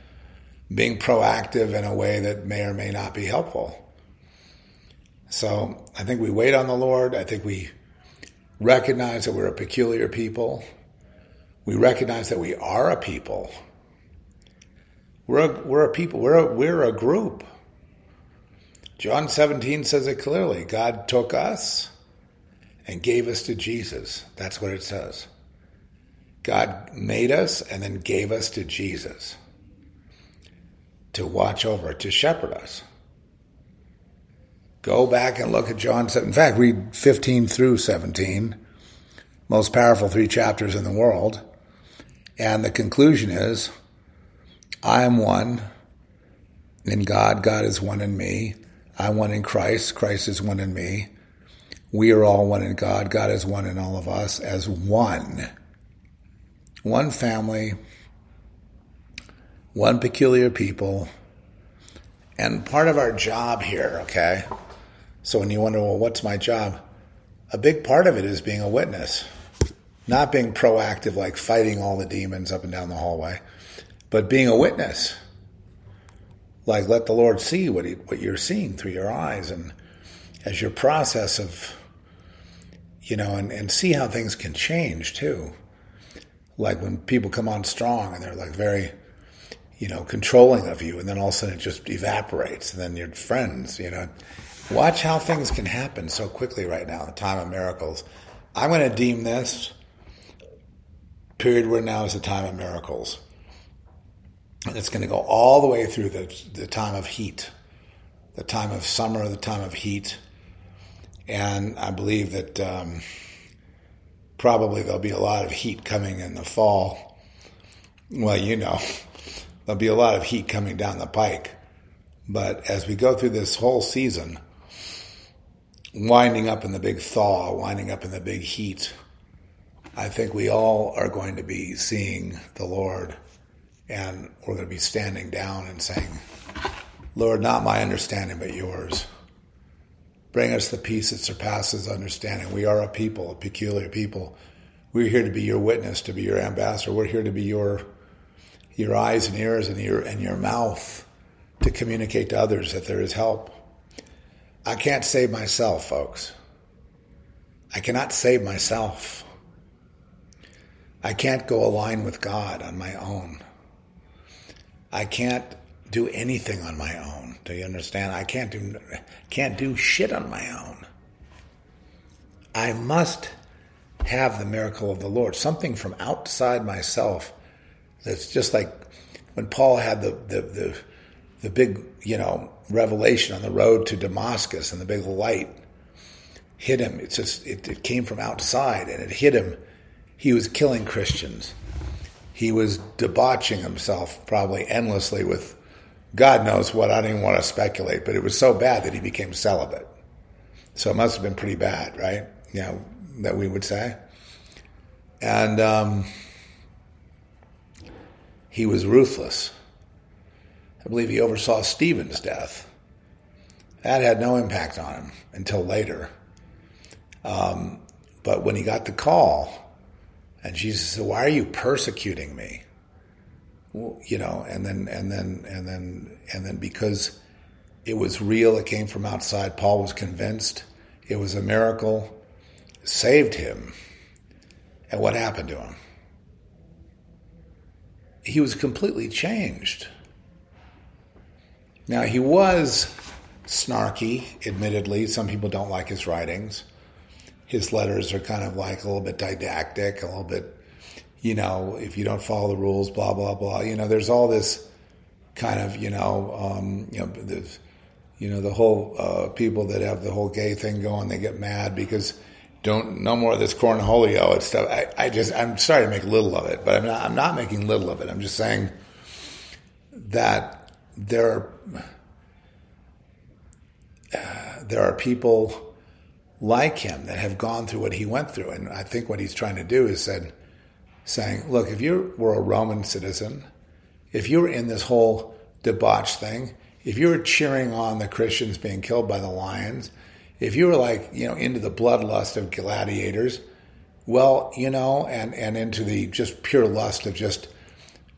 being proactive in a way that may or may not be helpful. So I think we wait on the Lord. I think we recognize that we're a peculiar people. We recognize that we are a people. We're a, we're a people. We're a, we're a group. John 17 says it clearly God took us and gave us to Jesus. That's what it says. God made us and then gave us to Jesus to watch over, to shepherd us. Go back and look at John 7. In fact, read 15 through 17, most powerful three chapters in the world. And the conclusion is I am one in God, God is one in me. I'm one in Christ, Christ is one in me. We are all one in God, God is one in all of us as one. One family, one peculiar people. And part of our job here, okay? So when you wonder, well, what's my job? A big part of it is being a witness, not being proactive, like fighting all the demons up and down the hallway, but being a witness. Like let the Lord see what he, what you're seeing through your eyes, and as your process of, you know, and, and see how things can change too. Like when people come on strong and they're like very, you know, controlling of you, and then all of a sudden it just evaporates, and then you're friends, you know Watch how things can happen so quickly right now, the time of miracles. I'm going to deem this period where now is the time of miracles. And it's going to go all the way through the, the time of heat, the time of summer, the time of heat. And I believe that um, probably there'll be a lot of heat coming in the fall. Well, you know, there'll be a lot of heat coming down the pike. But as we go through this whole season, winding up in the big thaw, winding up in the big heat, I think we all are going to be seeing the Lord and we're going to be standing down and saying, Lord, not my understanding, but yours. Bring us the peace that surpasses understanding. We are a people, a peculiar people. We're here to be your witness, to be your ambassador. We're here to be your your eyes and ears and your and your mouth to communicate to others that there is help. I can't save myself, folks. I cannot save myself. I can't go align with God on my own. I can't do anything on my own. Do you understand? I can't do can't do shit on my own. I must have the miracle of the Lord, something from outside myself that's just like when Paul had the the the, the big, you know, revelation on the road to Damascus and the big light hit him. It's just it, it came from outside and it hit him. He was killing Christians. He was debauching himself probably endlessly with God knows what. I don't even want to speculate, but it was so bad that he became celibate. So it must have been pretty bad, right? You know, that we would say. And um, he was ruthless. I believe he oversaw Stephen's death. That had no impact on him until later. Um, but when he got the call, and Jesus said, "Why are you persecuting me?" Well, you know, and then and then and then and then because it was real, it came from outside. Paul was convinced it was a miracle, saved him. And what happened to him? He was completely changed. Now, he was snarky, admittedly. Some people don't like his writings. His letters are kind of like a little bit didactic, a little bit, you know, if you don't follow the rules, blah, blah, blah. You know, there's all this kind of, you know, um, you know, the, you know, the whole uh, people that have the whole gay thing going, they get mad because don't no more of this cornholio and stuff. I, I just I'm sorry to make little of it, but I'm not I'm not making little of it. I'm just saying that there are, there are people like him that have gone through what he went through, and I think what he's trying to do is said, saying, look, if you were a Roman citizen, if you were in this whole debauch thing, if you were cheering on the Christians being killed by the lions, if you were like, you know, into the bloodlust of gladiators, well, you know, and, and into the just pure lust of just,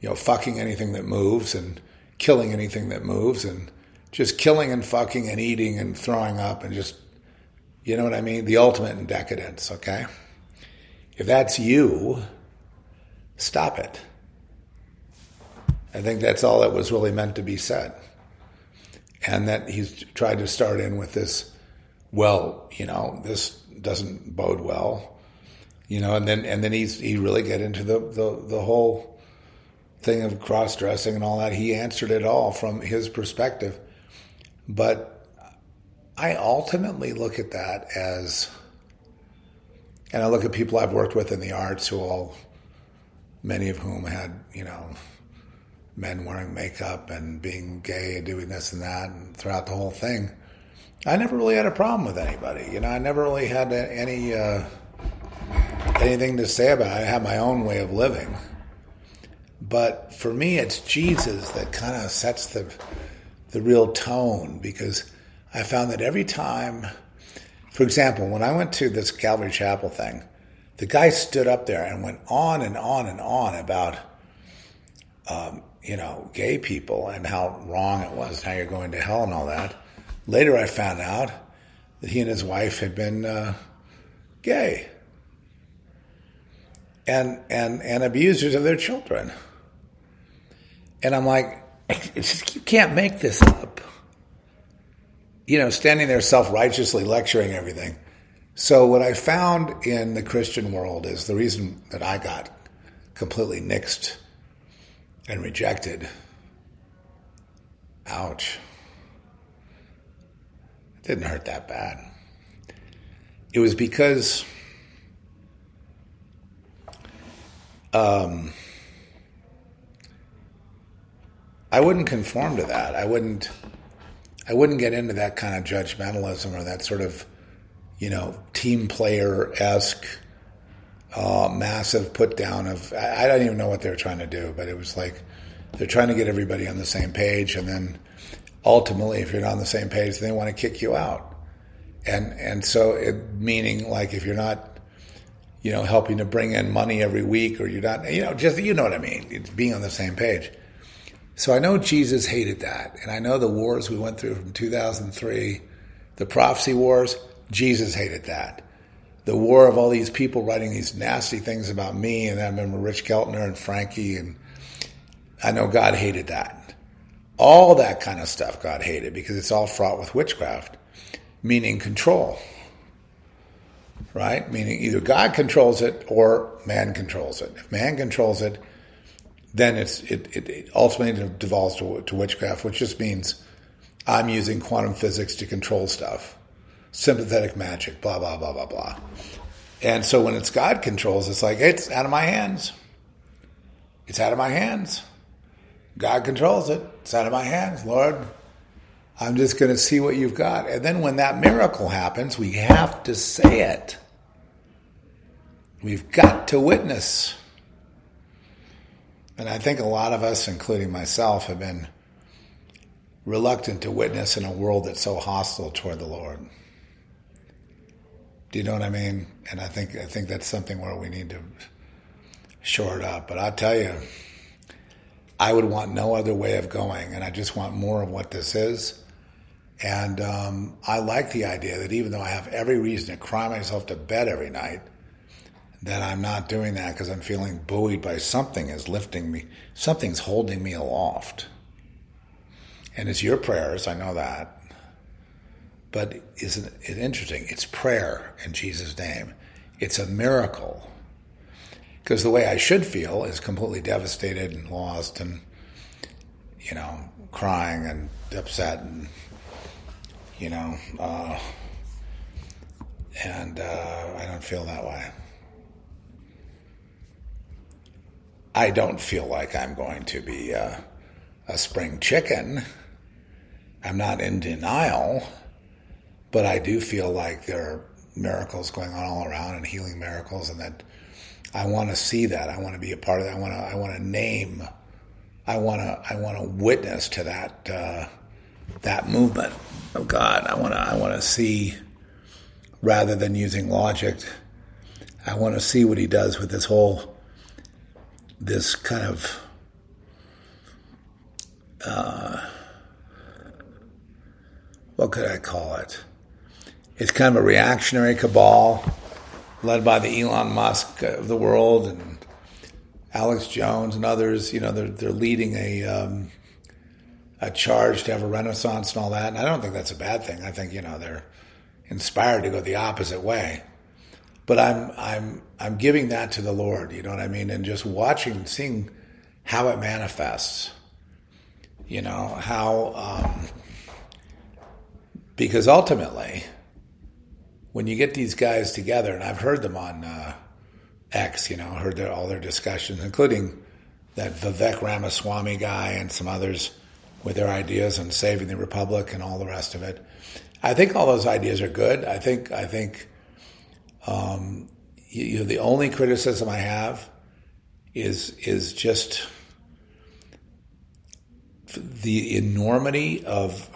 you know, fucking anything that moves and killing anything that moves and just killing and fucking and eating and throwing up and just, you know what I mean? The ultimate in decadence, okay? If that's you, stop it. I think that's all that was really meant to be said. And that he's tried to start in with this, well, you know, this doesn't bode well. You know, and then and then he's he really get into the the, the whole thing of cross dressing and all that. He answered it all from his perspective, but I ultimately look at that as, and I look at people I've worked with in the arts who all, many of whom had you know men wearing makeup and being gay and doing this and that and throughout the whole thing. I never really had a problem with anybody. You know, I never really had any uh, anything to say about it. I had my own way of living. But for me, it's Jesus that kind of sets the the real tone because I found that every time, for example, when I went to this Calvary Chapel thing, the guy stood up there and went on and on and on about um, you know, gay people and how wrong it was, how you're going to hell and all that. Later, I found out that he and his wife had been uh, gay and and and abusers of their children. And I'm like, just, you can't make this up. You know, standing there self righteously lecturing everything. So, what I found in the Christian world is the reason that I got completely nixed and rejected. Ouch. It didn't hurt that bad. It was because um, I wouldn't conform to that. I wouldn't. I wouldn't get into that kind of judgmentalism or that sort of, you know, team player esque uh, massive put down of I, I don't even know what they were trying to do, but it was like they're trying to get everybody on the same page, and then ultimately, if you're not on the same page, they want to kick you out. And and so it, meaning like if you're not, you know, helping to bring in money every week, or you're not, you know, just you know what I mean. It's being on the same page. So I know Jesus hated that, and I know the wars we went through from 2003, the prophecy wars. Jesus hated that the war of all these people writing these nasty things about me, and I remember Rich Keltner and Frankie, and I know God hated that. All that kind of stuff God hated because it's all fraught with witchcraft, meaning control. Right? Meaning either God controls it or man controls it. If man controls it, then it's it, it, it ultimately devolves to, to witchcraft, which just means I'm using quantum physics to control stuff sympathetic magic, blah, blah, blah, blah, blah. And so when it's God controls, it's like, it's out of my hands. It's out of my hands. God controls it. It's out of my hands. Lord, I'm just going to see what you've got. And then when that miracle happens, we have to say it. We've got to witness. And I think a lot of us, including myself, have been reluctant to witness in a world that's so hostile toward the Lord. Do you know what I mean? And I think I think that's something where we need to shore it up. But I'll tell you, I would want no other way of going, and I just want more of what this is. And um, I like the idea that even though I have every reason to cry myself to bed every night, that I'm not doing that because I'm feeling buoyed by something is lifting me, something's holding me aloft. And it's your prayers, I know that. But isn't it interesting? It's prayer in Jesus' name. It's a miracle. Because the way I should feel is completely devastated and lost and, you know, crying and upset and, you know, uh, and uh, I don't feel that way. I don't feel like I'm going to be uh, a spring chicken. I'm not in denial. But I do feel like there are miracles going on all around and healing miracles, and that I want to see that. I want to be a part of that. I want to. I want to name. I want to. I want to witness to that. Uh, that movement of God. I want to. I want to see, rather than using logic. I want to see what He does with this whole. This kind of. Uh, what could I call it? It's kind of a reactionary cabal led by the Elon Musk of the world and Alex Jones and others. You know, they're they're leading a um, a charge to have a renaissance and all that. And I don't think that's a bad thing. I think you know they're inspired to go the opposite way. But I'm I'm I'm giving that to the Lord. You know what I mean? And just watching, seeing how it manifests. You know how um, because ultimately, when you get these guys together, and I've heard them on uh, X, you know, heard their, all their discussions, including that Vivek Ramaswamy guy and some others with their ideas on saving the republic and all the rest of it. I think all those ideas are good. I think I think um, you, you know, the only criticism I have is is just the enormity of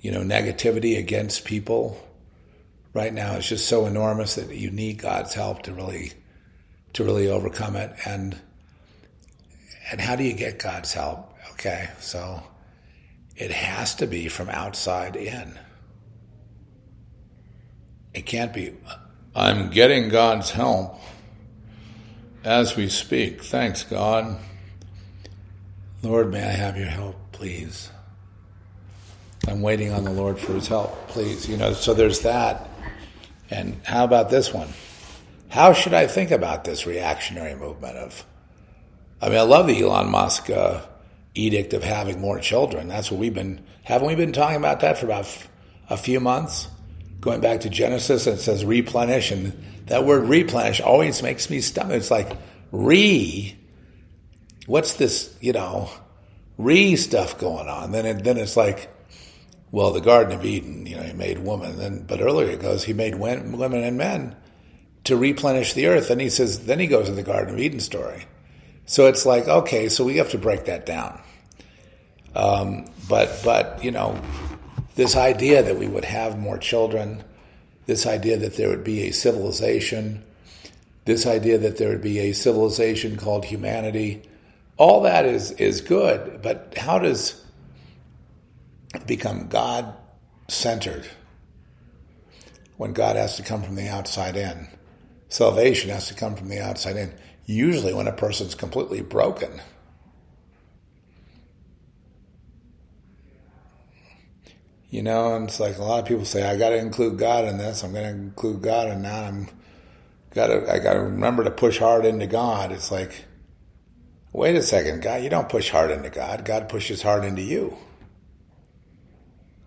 you know negativity against people right now is just so enormous that you need God's help to really to really overcome it. And and how do you get God's help? Okay so it has to be from outside in it can't be I'm getting God's help as we speak thanks God Lord may I have your help please I'm waiting on the Lord for his help, please. You know, so there's that. And how about this one? How should I think about this reactionary movement of, I mean, I love the Elon Musk uh, edict of having more children. That's what we've been, haven't we been talking about that for about f- a few months? Going back to Genesis, it says replenish, and that word replenish always makes me stomach. It's like re, what's this, you know, re stuff going on? Then it, then it's like, well, the Garden of Eden, you know, he made woman. Then, but earlier it goes, he made women and men to replenish the earth. And he says, then he goes to the Garden of Eden story. So it's like, okay, so we have to break that down. Um, but, but, you know, this idea that we would have more children, this idea that there would be a civilization, this idea that there would be a civilization called humanity, all that is, is good. But how does, it become God centered when God has to come from the outside in. Salvation has to come from the outside in, usually when a person's completely broken. You know, and it's like a lot of people say, I got to include God in this. I'm going to include God, and now I'm got to. I got to remember to push hard into God. It's like, wait a second, God, you don't push hard into God. God pushes hard into you.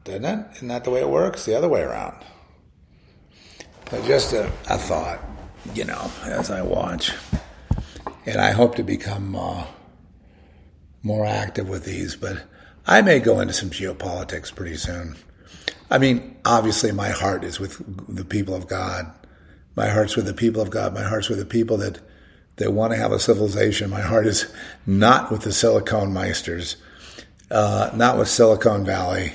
Doesn't it? Isn't that the way it works? The other way around. But just a, a thought, you know, as I watch. And I hope to become uh, more active with these, but I may go into some geopolitics pretty soon. I mean, obviously, my heart is with the people of God. My heart's with the people of God. My heart's with the people that, that want to have a civilization. My heart is not with the Silicon Meisters, uh, not with Silicon Valley,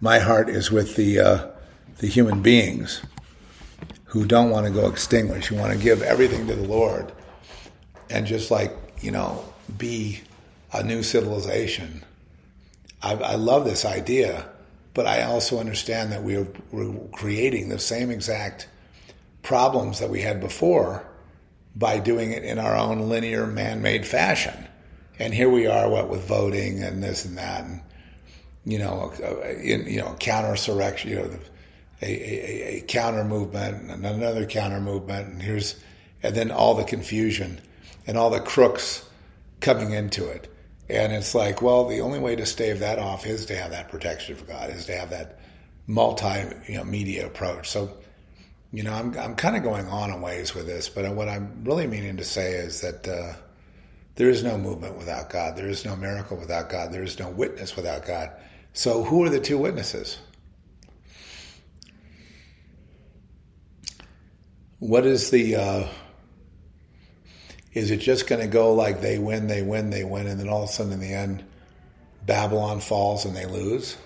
my heart is with the uh, the human beings who don't want to go extinguished, who want to give everything to the Lord, and just like you know, be a new civilization. I, I love this idea, but I also understand that we are, we're creating the same exact problems that we had before by doing it in our own linear, man-made fashion. And here we are, what with voting and this and that, and you know, in, you know, counter insurrection, you know, a, a, a, counter movement and another counter movement, and here's, and then all the confusion and all the crooks coming into it. And it's like, well, the only way to stave that off is to have that protection of God, is to have that multi you know, media approach. So, you know, I'm, I'm kind of going on in ways with this, but what I'm really meaning to say is that uh, there is no movement without God. There is no miracle without God. There is no witness without God. So, who are the two witnesses? What is the. Uh, is it just going to go like they win, they win, they win, and then all of a sudden in the end, Babylon falls and they lose?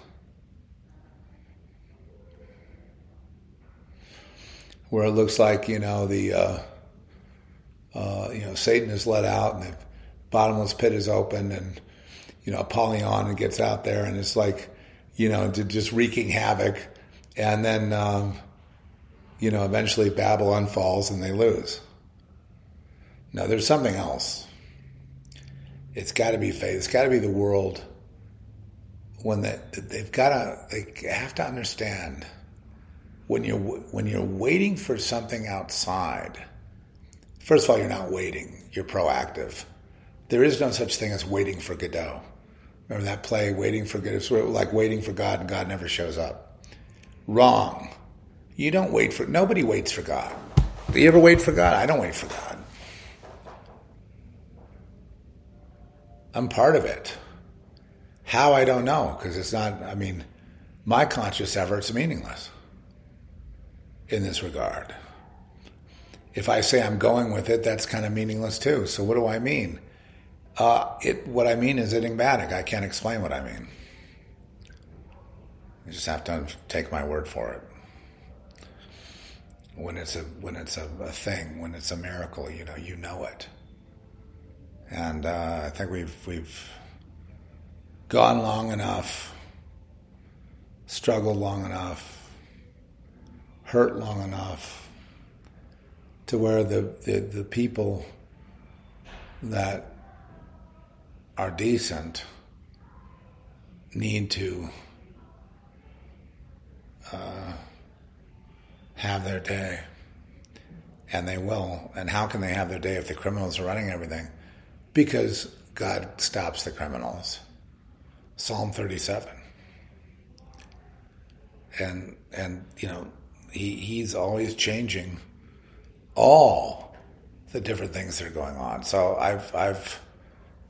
Where it looks like, you know, the. Uh, uh, you know, Satan is let out and the bottomless pit is open and you know, Apollyon gets out there and it's like, you know, just wreaking havoc. And then, um, you know, eventually Babylon falls and they lose. No, there's something else. It's got to be faith. It's got to be the world when they, they've got to, they have to understand when you're when you're waiting for something outside, first of all, you're not waiting. You're proactive. There is no such thing as waiting for Godot. Remember that play, Waiting for God? It's like waiting for God and God never shows up. Wrong. You don't wait for, nobody waits for God. Do you ever wait for God? I don't wait for God. I'm part of it. How, I don't know, because it's not, I mean, my conscious effort's meaningless in this regard. If I say I'm going with it, that's kind of meaningless too. So what do I mean? Uh, it, what I mean is enigmatic. I can't explain what I mean. You just have to take my word for it. When it's a when it's a, a thing, when it's a miracle, you know, you know it. And uh, I think we've we've gone long enough, struggled long enough, hurt long enough, to where the, the, the people that are decent need to uh, have their day. And they will. And how can they have their day if the criminals are running everything? Because God stops the criminals. Psalm 37. And, and you know, he, he's always changing all the different things that are going on. So I've, I've,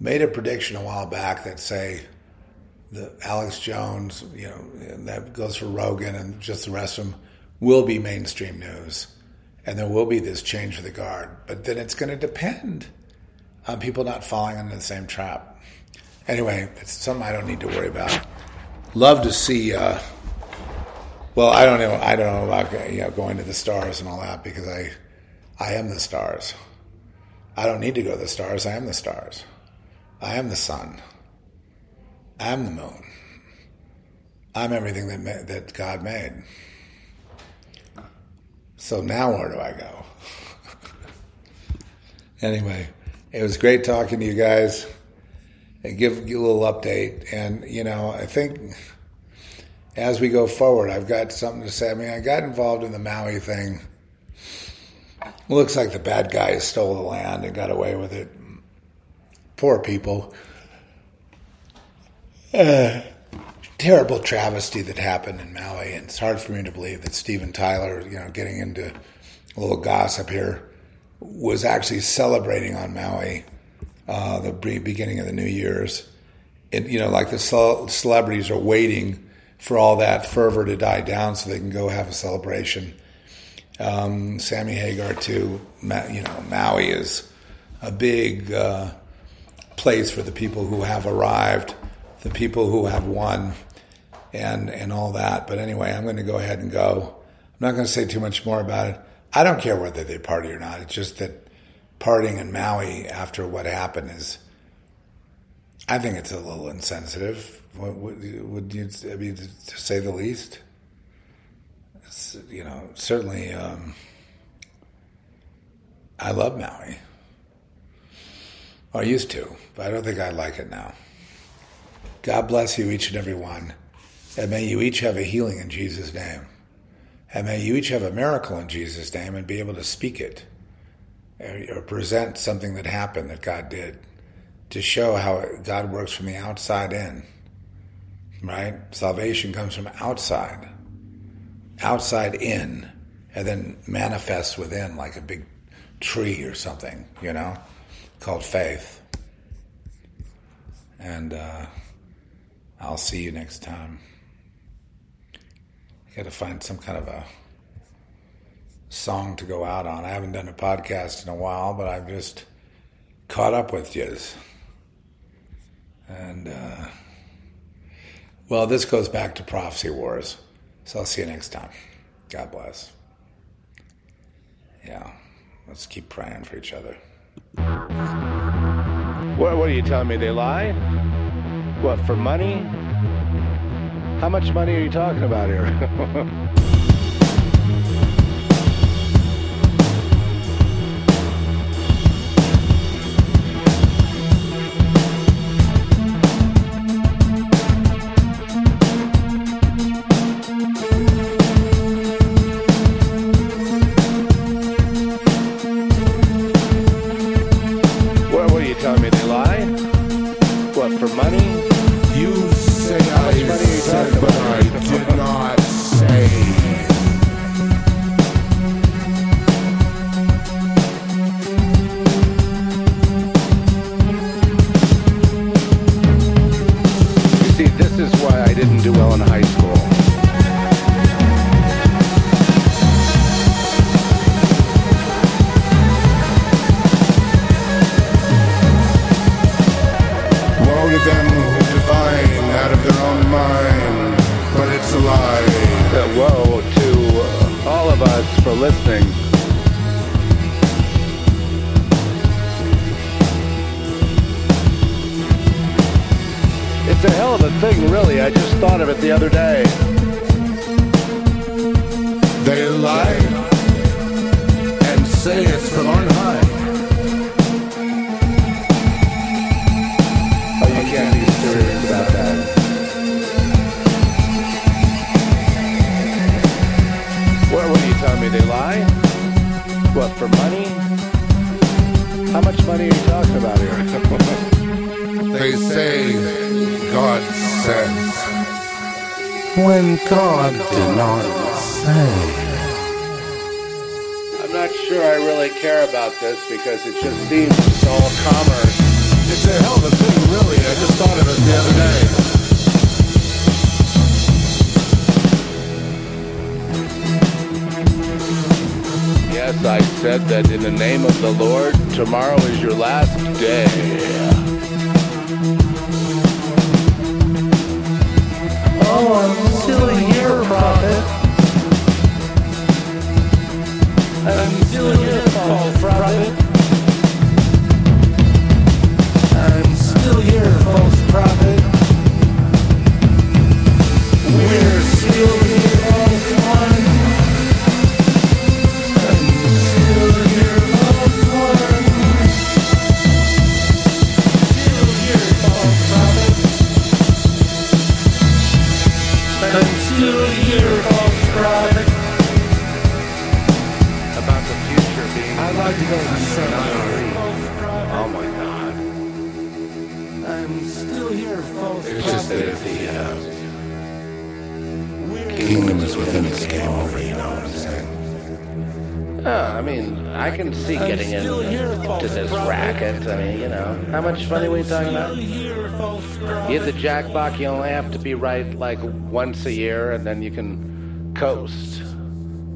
made a prediction a while back that say the Alex Jones, you know, that goes for Rogan and just the rest of them will be mainstream news, and there will be this change of the guard. But then it's going to depend on people not falling into the same trap. Anyway, it's something I don't need to worry about. Love to see. Uh, well, I don't know. I don't know about you know, going to the stars and all that because I, I am the stars. I don't need to go to the stars. I am the stars. I am the sun. I am the moon. I'm everything that ma- that God made. So now where do I go? anyway, it was great talking to you guys and give you a little update. And you know, I think as we go forward, I've got something to say. I mean, I got involved in the Maui thing. looks like the bad guys stole the land and got away with it poor people. Uh, terrible travesty that happened in Maui, and it's hard for me to believe that Steven Tyler, you know, getting into a little gossip here, was actually celebrating on Maui uh, the beginning of the New Year's. It, you know, like the celebrities are waiting for all that fervor to die down so they can go have a celebration. Um, Sammy Hagar too. You know, Maui is a big uh, place for the people who have arrived, the people who have won, and and all that. But anyway, I'm going to go ahead and go. I'm not going to say too much more about it. I don't care whether they party or not. It's just that partying in Maui after what happened is, I think it's a little insensitive. Would, you, I mean, to say the least? It's, you know, certainly, um, I love Maui. I used to, but I don't think I like it now. God bless you, each and every one. And may you each have a healing in Jesus' name. And may you each have a miracle in Jesus' name and be able to speak it or present something that happened that God did to show how God works from the outside in. Right? Salvation comes from outside, outside in, and then manifests within like a big tree or something, you know? called Faith. And uh, I'll see you next time. Got to find some kind of a song to go out on. I haven't done a podcast in a while, but I've just caught up with you. And, uh, well, this goes back to Prophecy Wars. So I'll see you next time. God bless. Yeah, let's keep praying for each other. What, what are you telling me? They lie? What, for money? How much money are you talking about here? They lie and say it's from on high. Oh, you can't be serious about that. What, what are you telling me? They lie? What, for money? How much money are you talking about here? They say God says when God did not say. I'm sure I really care about this because it just seems it's all commerce. It's a hell of a thing, really. I just thought of it the other day. Yes, I said that in the name of the Lord, tomorrow is your last day. Oh, I'm still here, prophet. False prophet. I can see getting into this racket. I mean, you know, how much money are we talking about? You hit the jackpot, you only have to be right like once a year, and then you can coast.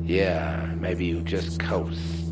Yeah, maybe you just coast.